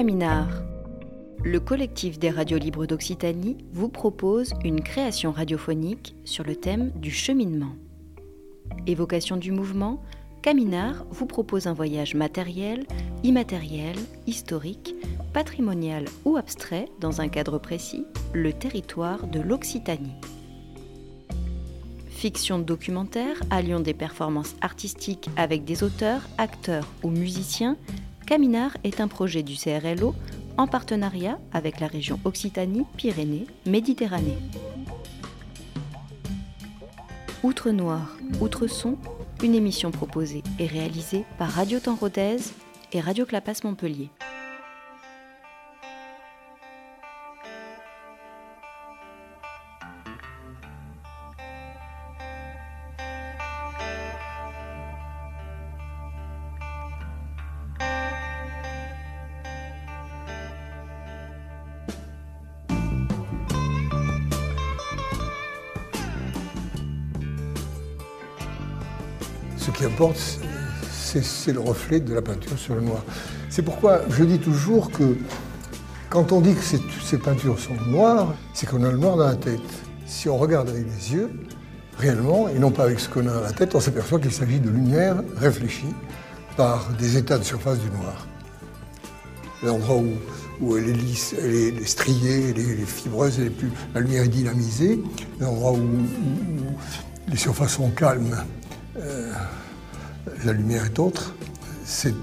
Caminar. Le collectif des radios libres d'Occitanie vous propose une création radiophonique sur le thème du cheminement. Évocation du mouvement, Caminar vous propose un voyage matériel, immatériel, historique, patrimonial ou abstrait dans un cadre précis, le territoire de l'Occitanie. Fiction documentaire alliant des performances artistiques avec des auteurs, acteurs ou musiciens, Caminar est un projet du CRLO en partenariat avec la région Occitanie-Pyrénées-Méditerranée. Outre Noir, Outre Son, une émission proposée et réalisée par Radio Temps Rodez et Radio Clapas Montpellier. C'est le reflet de la peinture sur le noir. C'est pourquoi je dis toujours que quand on dit que ces peintures sont noires, c'est qu'on a le noir dans la tête. Si on regarde avec les yeux, réellement, et non pas avec ce qu'on a dans la tête, on s'aperçoit qu'il s'agit de lumière réfléchie par des états de surface du noir. L'endroit où, où, elle est lisse, elle est, striée, elle est, fibreuse, la lumière est dynamisée. L'endroit où, où, les surfaces sont calmes, euh, la lumière est autre. C'est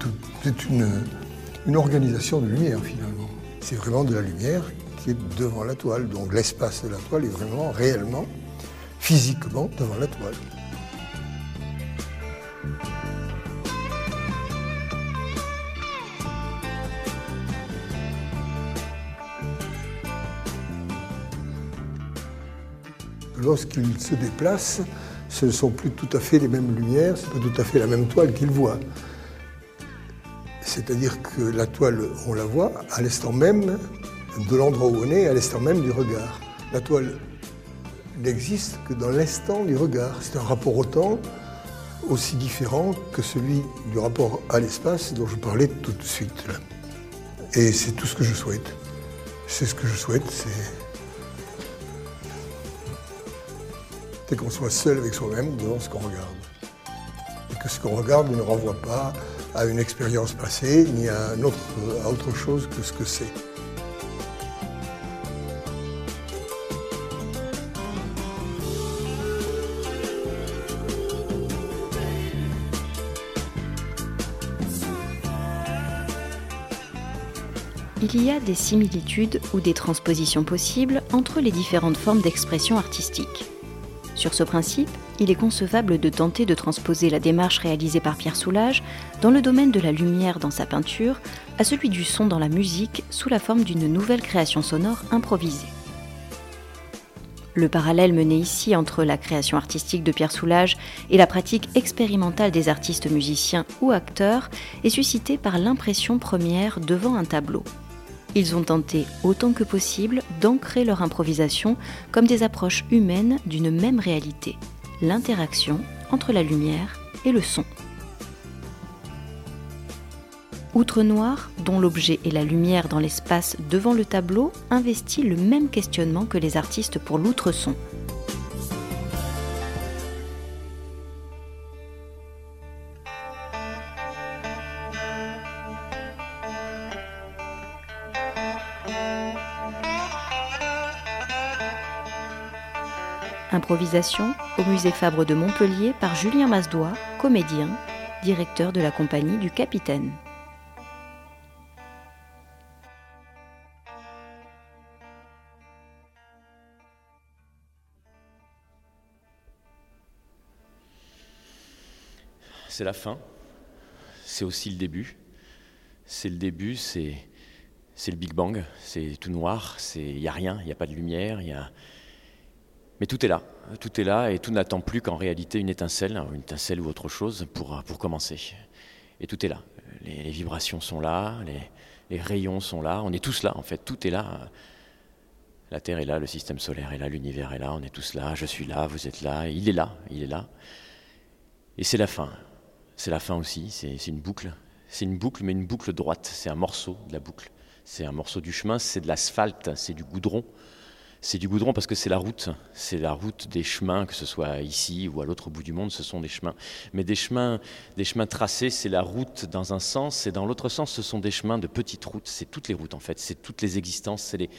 une, organisation de lumière finalement. C'est vraiment de la lumière qui est devant la toile. Donc l'espace de la toile est vraiment, réellement, physiquement devant la toile. Lorsqu'il se déplace, ce ne sont plus tout à fait les mêmes lumières, ce n'est pas tout à fait la même toile qu'il voit. C'est-à-dire que la toile, on la voit à l'instant même de l'endroit où on est, à l'instant même du regard. La toile n'existe que dans l'instant du regard. C'est un rapport au temps aussi différent que celui du rapport à l'espace dont je parlais tout de suite. Et c'est tout ce que je souhaite. C'est ce que je souhaite, c'est qu'on soit seul avec soi-même devant ce qu'on regarde. Et que ce qu'on regarde ne renvoie pas à une expérience passée, ni à, autre, à autre chose que ce que c'est. Il y a des similitudes ou des transpositions possibles entre les différentes formes d'expression artistique. Sur ce principe, il est concevable de tenter de transposer la démarche réalisée par Pierre Soulages dans le domaine de la lumière dans sa peinture à celui du son dans la musique sous la forme d'une nouvelle création sonore improvisée. Le parallèle mené ici entre la création artistique de Pierre Soulages et la pratique expérimentale des artistes musiciens ou acteurs est suscité par l'impression première devant un tableau. Ils ont tenté autant que possible d'ancrer leur improvisation comme des approches humaines d'une même réalité, l'interaction entre la lumière et le son. Outre Noir, dont l'objet est la lumière dans l'espace devant le tableau, investit le même questionnement que les artistes pour l'outre-son, Improvisation au musée Fabre de Montpellier par Julien Masdois, comédien, directeur de la compagnie du Capitaine. C'est la fin, c'est aussi le début. C'est le début, c'est c'est le Big Bang, c'est tout noir, il n'y a rien, il n'y a pas de lumière, il y a, mais tout est là, tout est là et tout n'attend plus qu'en réalité une étincelle, une étincelle ou autre chose pour, pour commencer. Et tout est là. Les, vibrations sont là, les, rayons sont là, on est tous là en fait, tout est là. La Terre est là, le système solaire est là, l'univers est là, on est tous là, je suis là, vous êtes là, il est là, il est là. Et c'est la fin. C'est la fin aussi, c'est une boucle. C'est une boucle, mais une boucle droite, c'est un morceau de la boucle. C'est un morceau du chemin, c'est de l'asphalte, c'est du goudron. C'est du goudron parce que c'est la route, c'est la route des chemins, que ce soit ici ou à l'autre bout du monde, ce sont des chemins. Mais des chemins, des chemins tracés, c'est la route dans un sens, et dans l'autre sens, ce sont des chemins de petites routes. C'est toutes les routes en fait, c'est toutes les existences, c'est les,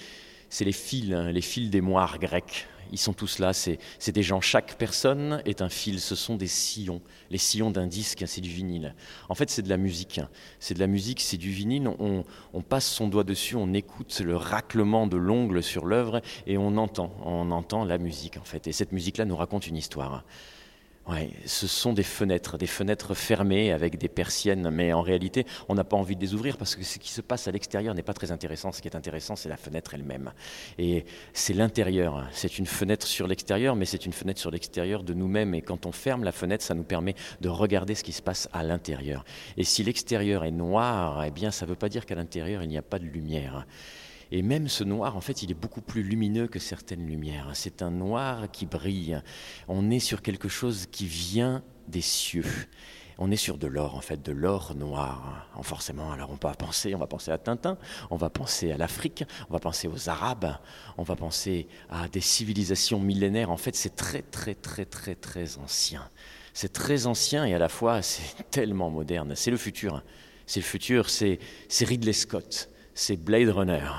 c'est les fils, hein, les fils des moires grecs. Ils sont tous là, c'est des gens. Chaque personne est un fil, ce sont des sillons, les sillons d'un disque, c'est du vinyle. En fait, c'est de la musique. C'est de la musique, c'est du vinyle. On, on, passe son doigt dessus, on écoute le raclement de l'ongle sur l'œuvre et on entend, on entend la musique en fait. Et cette musique-là nous raconte une histoire. Ce sont des fenêtres, des fenêtres fermées avec des persiennes, mais en réalité, on n'a pas envie de les ouvrir parce que ce qui se passe à l'extérieur n'est pas très intéressant. Ce qui est intéressant, c'est la fenêtre elle-même. Et c'est l'intérieur. C'est une fenêtre sur l'extérieur, mais c'est une fenêtre sur l'extérieur de nous-mêmes. Et quand on ferme la fenêtre, ça nous permet de regarder ce qui se passe à l'intérieur. Et si l'extérieur est noir, eh bien, ça ne veut pas dire qu'à l'intérieur, il n'y a pas de lumière. Et même ce noir, en fait, il est beaucoup plus lumineux que certaines lumières. C'est un noir qui brille. On est sur quelque chose qui vient des cieux. On est sur de l'or, en fait, de l'or noir. forcément, alors on va penser, on va penser à Tintin, on va penser à l'Afrique, on va penser aux Arabes, on va penser à des civilisations millénaires. En fait, c'est très, très, très, très, très ancien. C'est très ancien et à la fois, c'est tellement moderne. C'est le futur. C'est le futur, c'est Ridley Scott, c'est Blade Runner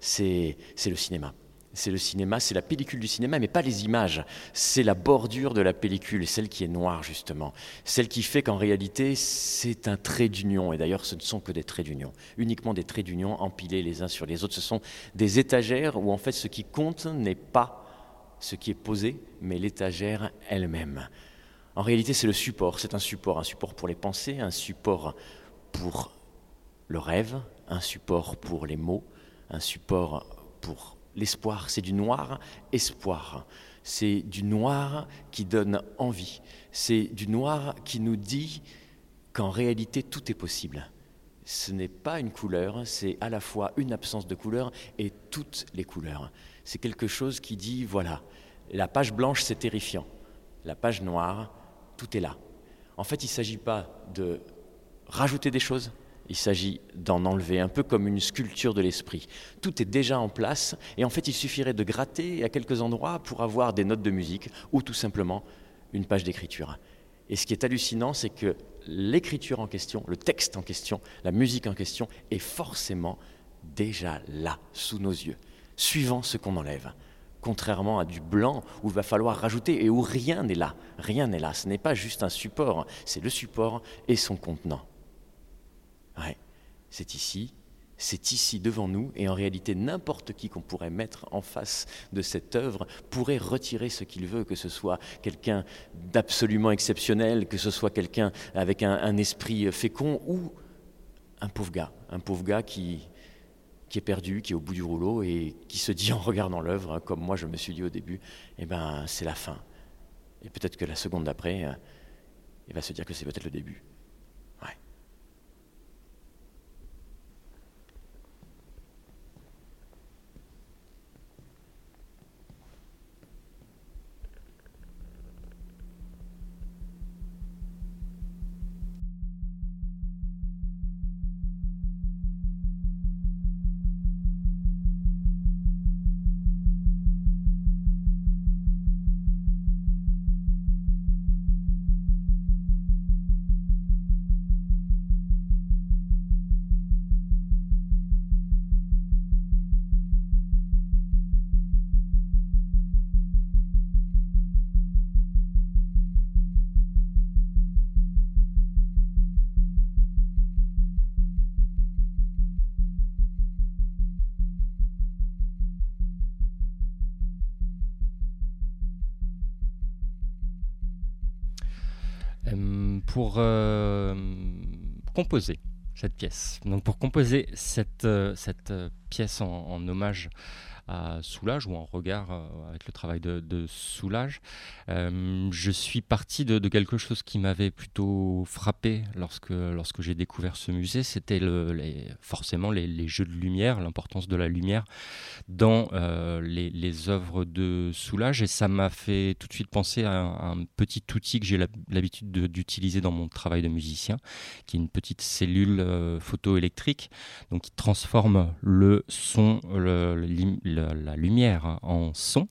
c'est le cinéma. C'est le cinéma, c'est la pellicule du cinéma, mais pas les images. C'est la bordure de la pellicule, celle qui est noire justement. Celle qui fait qu'en réalité, c'est un trait d'union. Et d'ailleurs, ce ne sont que des traits d'union. Uniquement des traits d'union empilés les uns sur les autres. Ce sont des étagères où en fait ce qui compte n'est pas ce qui est posé, mais l'étagère elle-même. En réalité, c'est le support. C'est un support. Un support pour les pensées, un support pour le rêve, un support pour les mots, un support pour l'espoir. C'est du noir espoir. C'est du noir qui donne envie. C'est du noir qui nous dit qu'en réalité tout est possible. Ce n'est pas une couleur, c'est à la fois une absence de couleur et toutes les couleurs. C'est quelque chose qui dit, voilà, la page blanche c'est terrifiant, la page noire, tout est là. En fait, il ne s'agit pas de rajouter des choses, il s'agit d'en enlever, un peu comme une sculpture de l'esprit. Tout est déjà en place, et en fait, il suffirait de gratter à quelques endroits pour avoir des notes de musique ou tout simplement une page d'écriture. Et ce qui est hallucinant, c'est que l'écriture en question, le texte en question, la musique en question est forcément déjà là, sous nos yeux, suivant ce qu'on enlève. Contrairement à du blanc où il va falloir rajouter et où rien n'est là. Rien n'est là. Ce n'est pas juste un support, c'est le support et son contenant. Ouais, c'est ici, c'est ici devant nous, et en réalité n'importe qui qu'on pourrait mettre en face de cette œuvre pourrait retirer ce qu'il veut, que ce soit quelqu'un d'absolument exceptionnel, que ce soit quelqu'un avec un, esprit fécond, ou un pauvre gars, un pauvre gars qui, qui est perdu, qui est au bout du rouleau, et qui se dit en regardant l'œuvre, hein, comme moi je me suis dit au début, eh ben c'est la fin. Et peut-être que la seconde d'après, euh, il va se dire que c'est peut-être le début. Pour euh, composer cette pièce. Donc pour composer cette, euh, cette euh, pièce en, hommage à Soulage ou en regard avec le travail de, Soulage. je suis parti de, quelque chose qui m'avait plutôt frappé lorsque, lorsque j'ai découvert ce musée, c'était forcément les, jeux de lumière, l'importance de la lumière dans les, les, œuvres de Soulage et ça m'a fait tout de suite penser à un, petit outil que j'ai l'habitude d'utiliser dans mon travail de musicien, qui est une petite cellule photoélectrique donc qui transforme le son, la lumière en son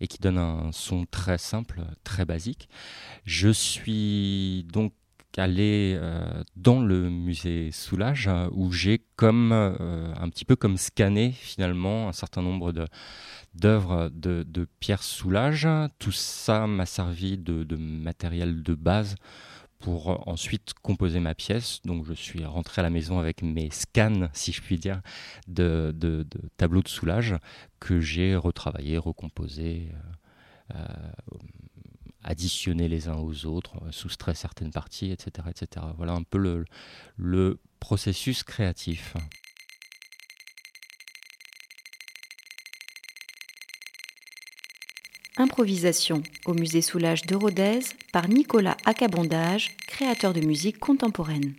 et qui donne un son très simple, très basique. Je suis donc allé euh, dans le musée Soulage où j'ai comme euh, un petit peu comme scanné finalement un certain nombre de d'œuvres de, Pierre Soulage. Tout ça m'a servi de, matériel de base pour ensuite composer ma pièce. Donc je suis rentré à la maison avec mes scans, si je puis dire, de, tableaux de soulage que j'ai retravaillés, recomposés, euh, euh, additionnés les uns aux autres, soustrait certaines parties, etc., etc. Voilà un peu le processus créatif. Improvisation au musée Soulage de Rodez par Nicolas Acabondage, créateur de musique contemporaine.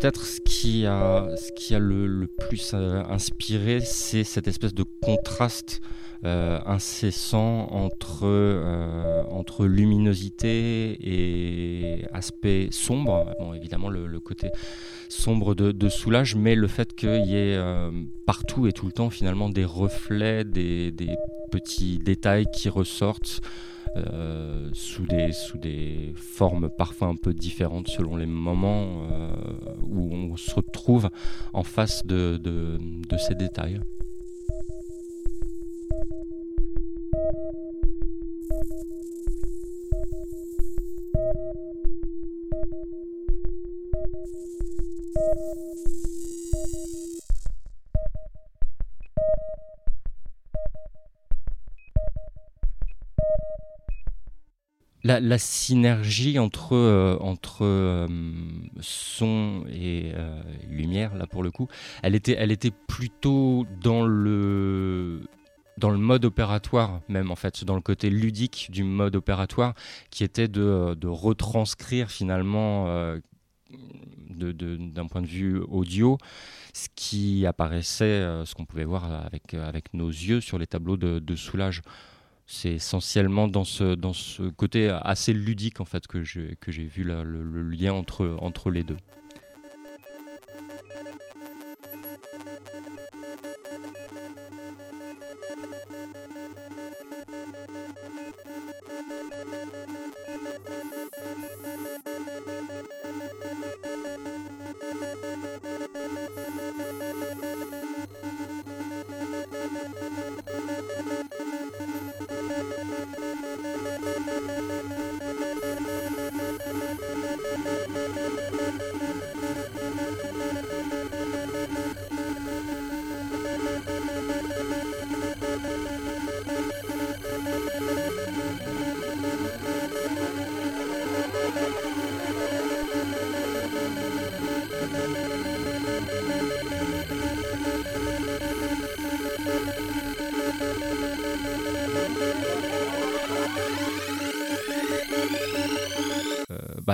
Peut-être ce qui a, ce qui a le, plus euh, inspiré, c'est cette espèce de contraste incessant entre, euh, entre luminosité et aspect sombre. Bon, évidemment, le, côté sombre de, soulage, mais le fait qu'il y ait partout et tout le temps finalement des reflets, des, petits détails qui ressortent. Euh, sous, des, sous des formes parfois un peu différentes selon les moments euh, où on se retrouve en face de, de ces détails. La, synergie entre, euh, euh, son et euh, lumière, là pour le coup, elle était, plutôt dans le, mode opératoire même en fait, dans le côté ludique du mode opératoire, qui était de, retranscrire finalement d'un point de vue audio ce qui apparaissait, ce qu'on pouvait voir avec, nos yeux sur les tableaux de soulage c'est essentiellement dans ce, dans ce côté assez ludique en fait que j'ai, vu le, lien entre, entre les deux.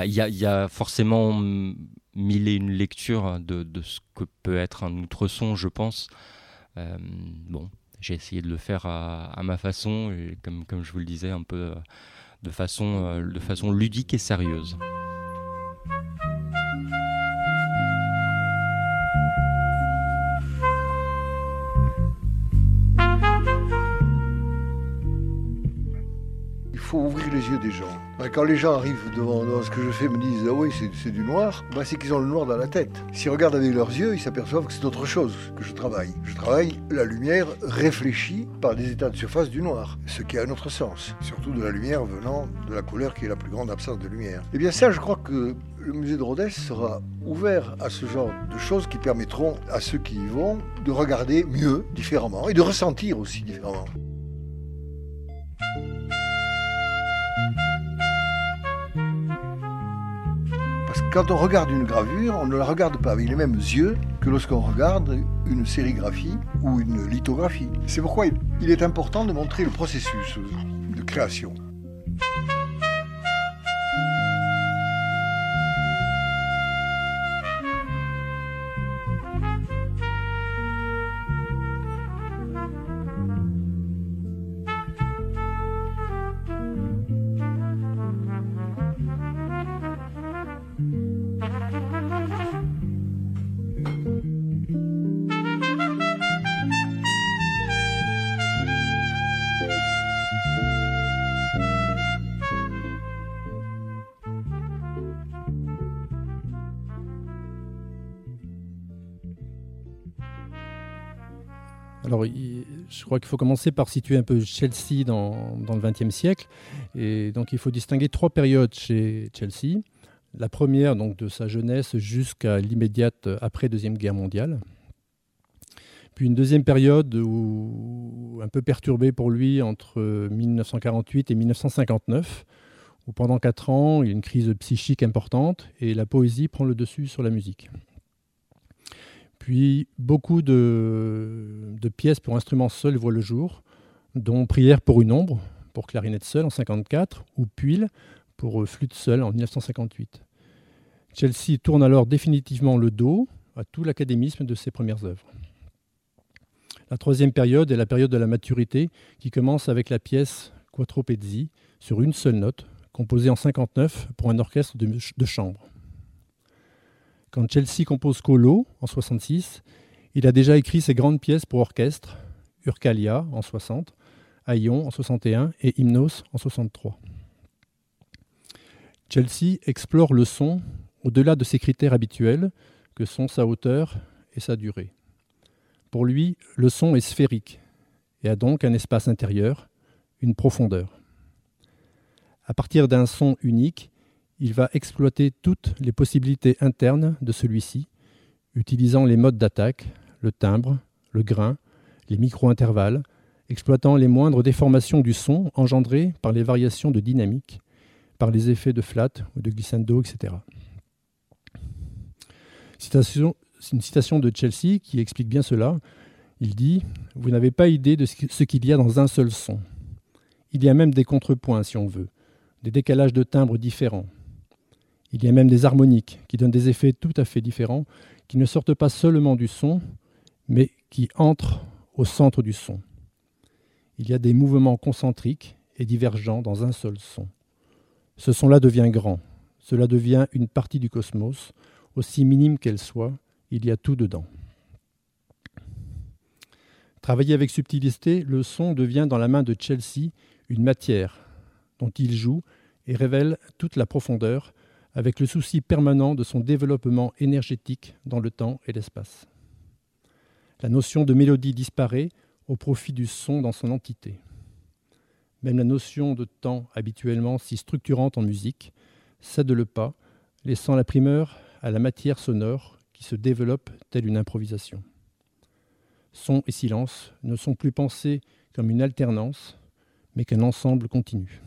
Il y, a forcément mille et une lectures de, ce que peut être un outre-son, je pense. Euh, bon, j'ai essayé de le faire à, ma façon, et comme, je vous le disais, un peu euh, euh, de façon ludique et sérieuse. Faut ouvrir les yeux des gens. Quand les gens arrivent devant, ce que je fais, me disent Ah oui, c'est du noir, ben, c'est qu'ils ont le noir dans la tête. S'ils regardent avec leurs yeux, ils s'aperçoivent que c'est autre chose que je travaille. Je travaille la lumière réfléchie par des états de surface du noir, ce qui a un autre sens, surtout de la lumière venant de la couleur qui est la plus grande absence de lumière. Eh bien ça, je crois que le musée de Rodez sera ouvert à ce genre de choses qui permettront à ceux qui y vont de regarder mieux, différemment, et de ressentir aussi différemment. Quand on regarde une gravure, on ne la regarde pas avec les mêmes yeux que lorsqu'on regarde une sérigraphie ou une lithographie. C'est pourquoi il est important de montrer le processus de création. Alors, je crois qu'il faut commencer par situer un peu Chelsea dans, le XXe siècle. Et donc, il faut distinguer trois périodes chez Chelsea. La première, donc, de sa jeunesse jusqu'à l'immédiate après Deuxième Guerre mondiale. Puis une deuxième période où, un peu perturbée pour lui entre 1948 et 1959, où pendant quatre ans, il y a une crise psychique importante et la poésie prend le dessus sur la musique. Puis beaucoup de, pièces pour instruments seuls voient le jour, dont Prière pour une ombre, pour clarinette seule en 54, ou Puile pour euh, flûte seule en 1958. Chelsea tourne alors définitivement le dos à tout l'académisme de ses premières œuvres. La troisième période est la période de la maturité qui commence avec la pièce Quattro Pezzi sur une seule note, composée en 59 pour un orchestre de chambre. Quand Chelsea compose Colo en 66, il a déjà écrit ses grandes pièces pour orchestre, Urcalia en 60, Aion en 61 et Hymnos en 63. Chelsea explore le son au-delà de ses critères habituels que sont sa hauteur et sa durée. Pour lui, le son est sphérique et a donc un espace intérieur, une profondeur. À partir d'un son unique, il va exploiter toutes les possibilités internes de celui-ci, utilisant les modes d'attaque, le timbre, le grain, les micro-intervalles, exploitant les moindres déformations du son engendrées par les variations de dynamique, par les effets de flat ou de glissando, etc. Citation, une citation de Chelsea qui explique bien cela. Il dit Vous n'avez pas idée de ce qu'il y a dans un seul son. Il y a même des contrepoints, si on veut, des décalages de timbres différents. Il y a même des harmoniques qui donnent des effets tout à fait différents, qui ne sortent pas seulement du son, mais qui entrent au centre du son. Il y a des mouvements concentriques et divergents dans un seul son. Ce son-là devient grand, cela devient une partie du cosmos, aussi minime qu'elle soit, il y a tout dedans. Travailler avec subtilité, le son devient dans la main de Chelsea une matière dont il joue et révèle toute la profondeur avec le souci permanent de son développement énergétique dans le temps et l'espace. La notion de mélodie disparaît au profit du son dans son entité. Même la notion de temps, habituellement si structurante en musique, cède le pas, laissant la primeur à la matière sonore qui se développe telle une improvisation. Son et silence ne sont plus pensés comme une alternance, mais qu'un ensemble continu.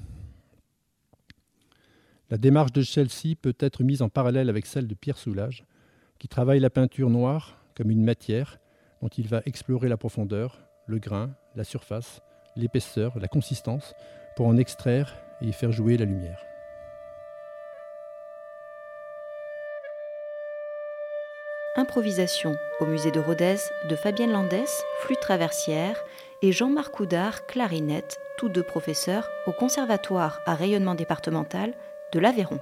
La démarche de Chelsea peut être mise en parallèle avec celle de Pierre Soulages, qui travaille la peinture noire comme une matière dont il va explorer la profondeur, le grain, la surface, l'épaisseur, la consistance, pour en extraire et y faire jouer la lumière. Improvisation au musée de Rodez de Fabienne Landès, flûte traversière, et Jean-Marc Houdard, clarinette, tous deux professeurs au Conservatoire à rayonnement départemental de l'Aveyron.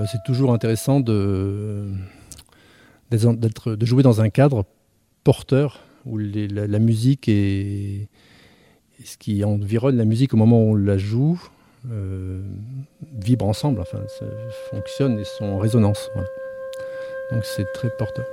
Bah, c'est toujours intéressant de, jouer dans un cadre porteur où la, musique et, ce qui environne la musique au moment où on la joue euh, vibrent ensemble, enfin, ça fonctionne et sont en résonance. Donc c'est très porteur.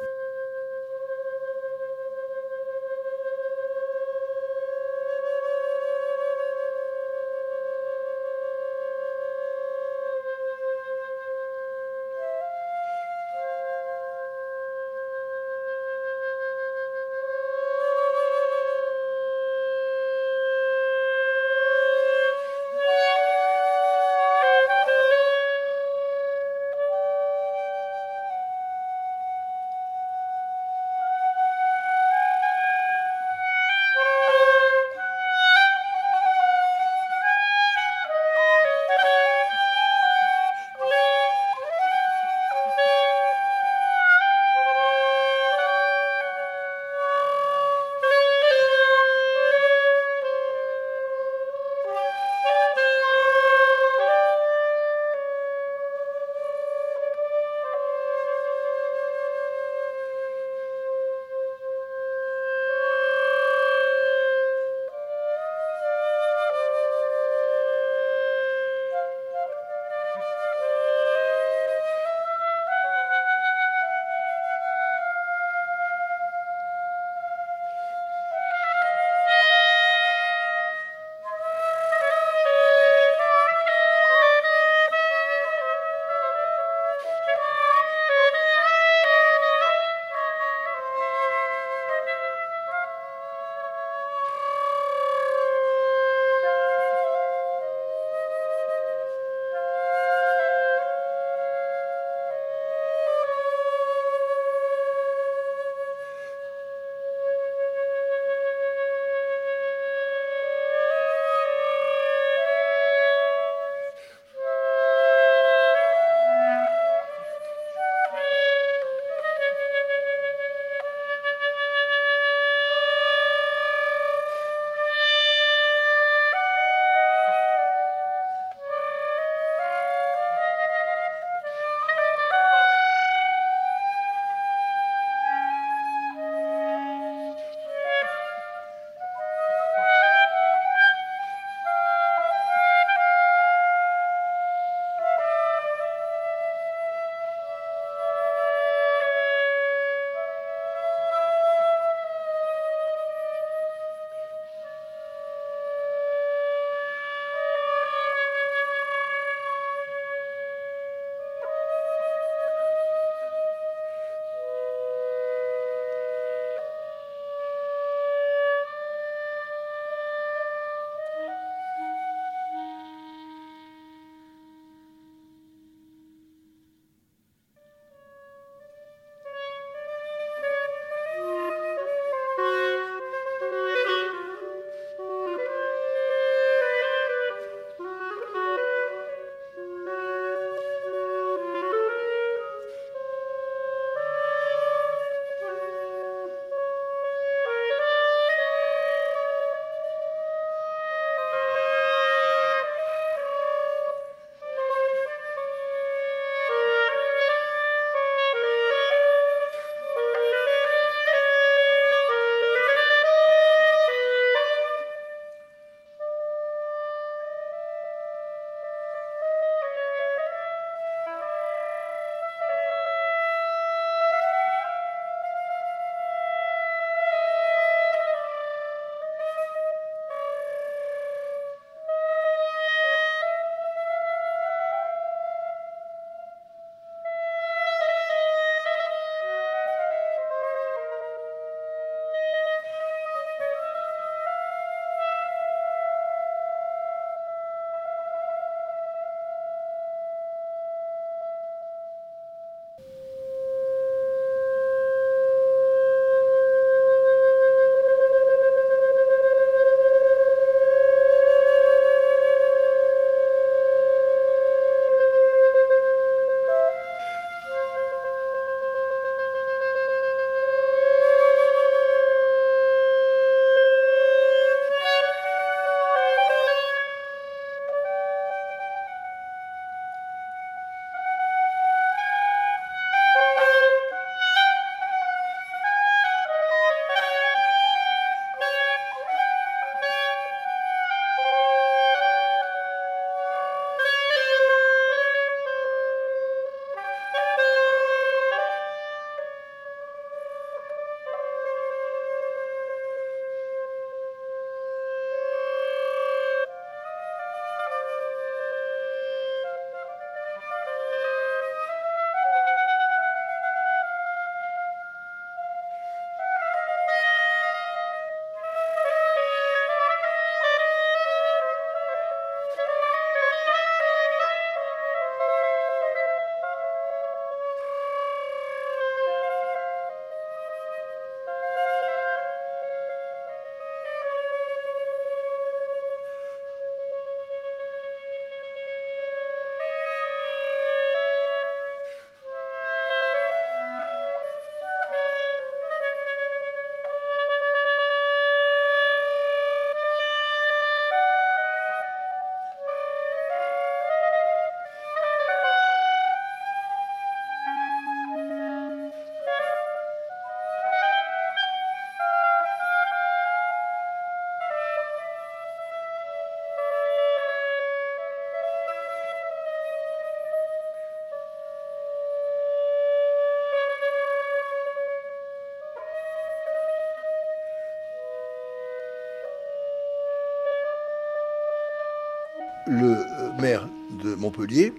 Maire de Montpellier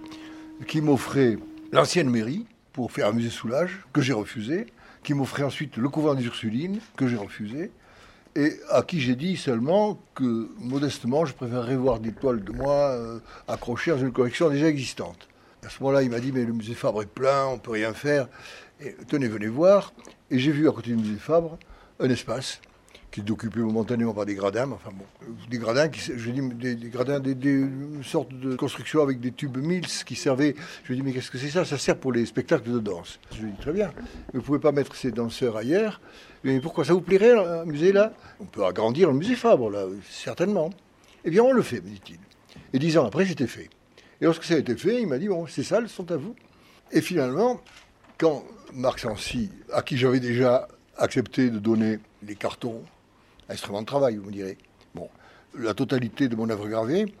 qui m'offrait l'ancienne mairie pour faire un musée Soulage, que j'ai refusé, qui m'offrait ensuite le couvent des Ursulines, que j'ai refusé, et à qui j'ai dit seulement que, modestement, je préférerais voir des toiles de moi euh, accrochées dans une collection déjà existante. À ce moment-là, il m'a dit, mais le musée Fabre est plein, on ne peut rien faire. Tenez, venez voir. Et j'ai vu à côté du musée Fabre un espace qui est occupé momentanément par des gradins, enfin bon, des gradins, je dis des, gradins, des, sorte de construction avec des tubes Mills qui servaient. Je dis mais qu'est-ce que c'est ça? Ça sert pour les spectacles de danse. Je lui dis très bien, vous pouvez pas mettre ces danseurs ailleurs. Mais pourquoi? Ça vous plairait un musée là? On peut agrandir le musée Fabre là, certainement. Eh bien on le fait, me dit-il. Et dix ans après, j'étais fait. Et lorsque ça a été fait, il m'a dit bon, ces salles sont à vous. Et finalement, quand Marc Sancy, à qui j'avais déjà accepté de donner les cartons instrument de travail, vous me direz. Bon, la totalité de mon œuvre gravée,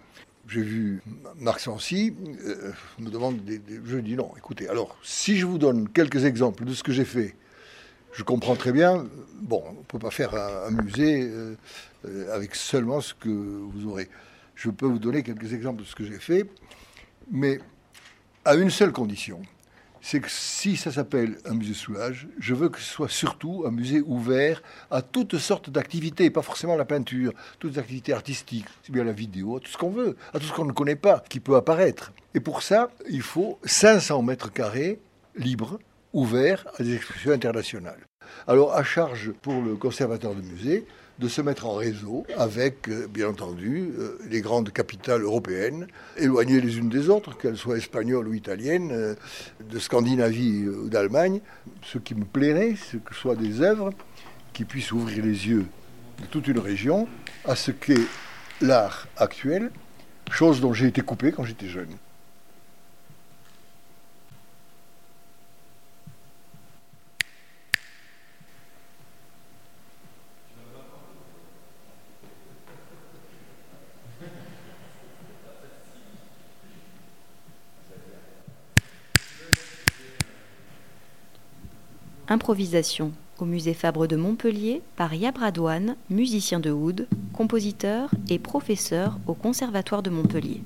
j'ai vu Marc Sancy euh, me demande, des, je dis non, écoutez, alors si je vous donne quelques exemples de ce que j'ai fait, je comprends très bien, bon, on ne peut pas faire un, musée euh, euh, avec seulement ce que vous aurez. Je peux vous donner quelques exemples de ce que j'ai fait, mais à une seule condition, c'est que si ça s'appelle un musée Soulage, je veux que ce soit surtout un musée ouvert à toutes sortes d'activités, pas forcément la peinture, toutes activités artistiques, c'est bien la vidéo, tout ce qu'on veut, à tout ce qu'on ne connaît pas, qui peut apparaître. Et pour ça, il faut 500 mètres carrés libres, ouverts à des expositions internationales. Alors, à charge pour le conservateur de musée de se mettre en réseau avec, euh, bien entendu, euh, les grandes capitales européennes, éloignées les unes des autres, qu'elles soient espagnoles ou italiennes, euh, de Scandinavie ou d'Allemagne. Ce qui me plairait, c'est que ce soit des œuvres qui puissent ouvrir les yeux de toute une région à ce qu'est l'art actuel, chose dont j'ai été coupé quand j'étais jeune. Improvisation au musée Fabre de Montpellier par Yabradouane, musicien de oud, compositeur et professeur au Conservatoire de Montpellier.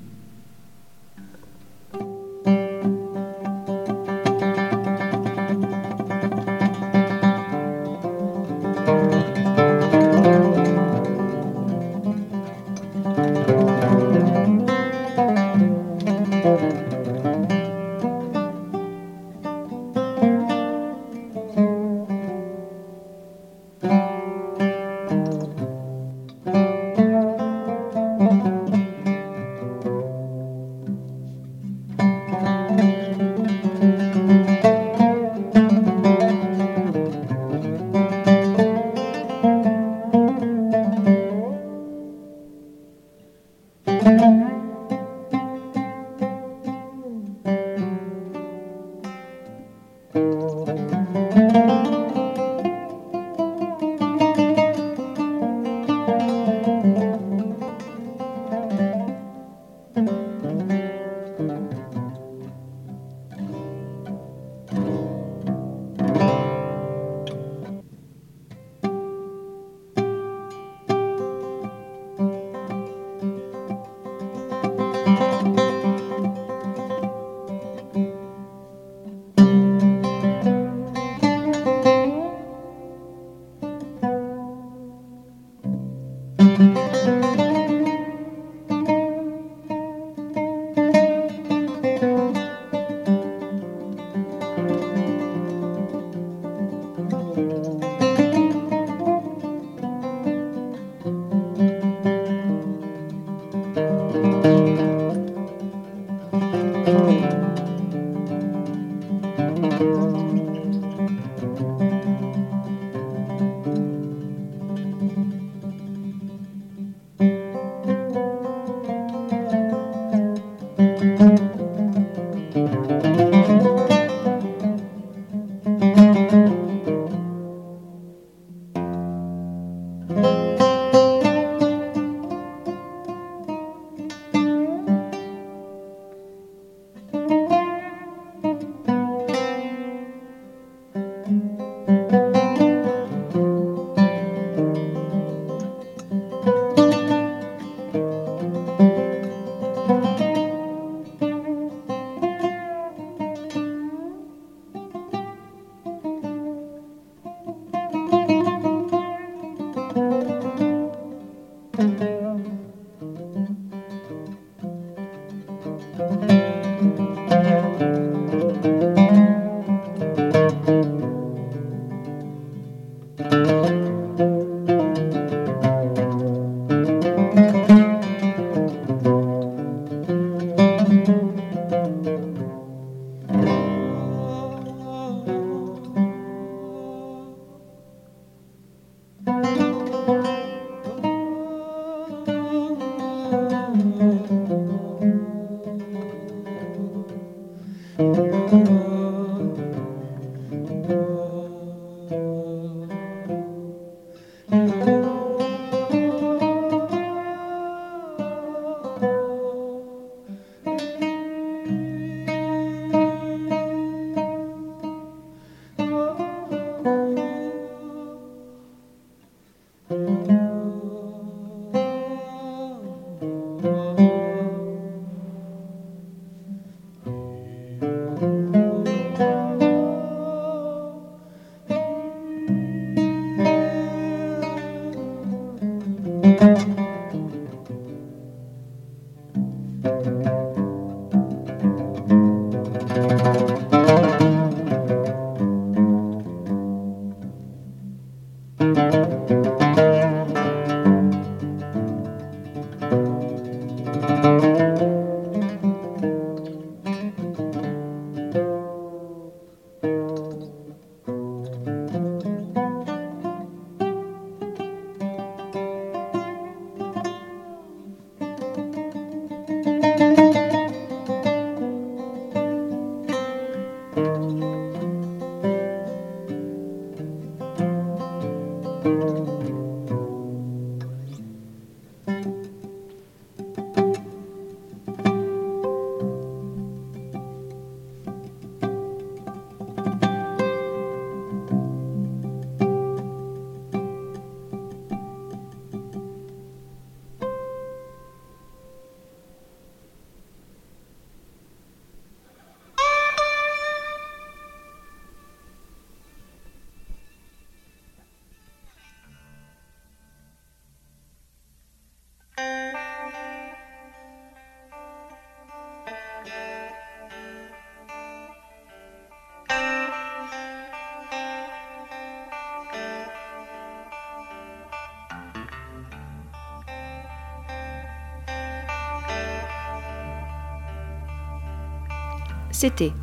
C'était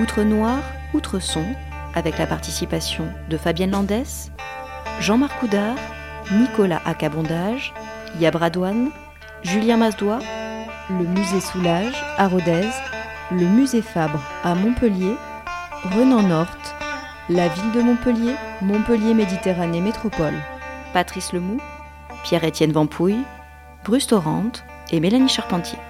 Outre Noir, Outre Son, avec la participation de Fabienne Landès, Jean-Marc Coudard, Nicolas Acabondage, Yabradouane, Julien Masdois, le musée Soulage à Rodez, le musée Fabre à Montpellier, Renan Norte, la ville de Montpellier, Montpellier Méditerranée Métropole, Patrice Lemoux, Pierre-Étienne Vampouille, Bruce Torrent et Mélanie Charpentier.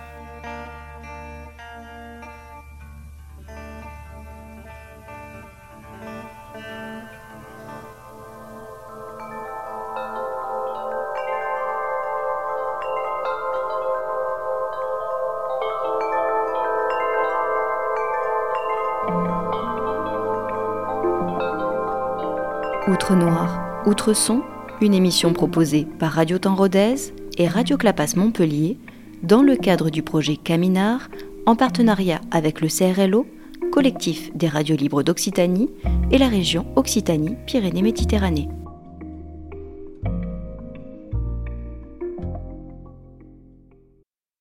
Noir, Outre Son, une émission proposée par Radio Temps Rodez et Radio Clapas Montpellier dans le cadre du projet Caminard en partenariat avec le CRLO, collectif des radios libres d'Occitanie et la région Occitanie-Pyrénées-Méditerranée.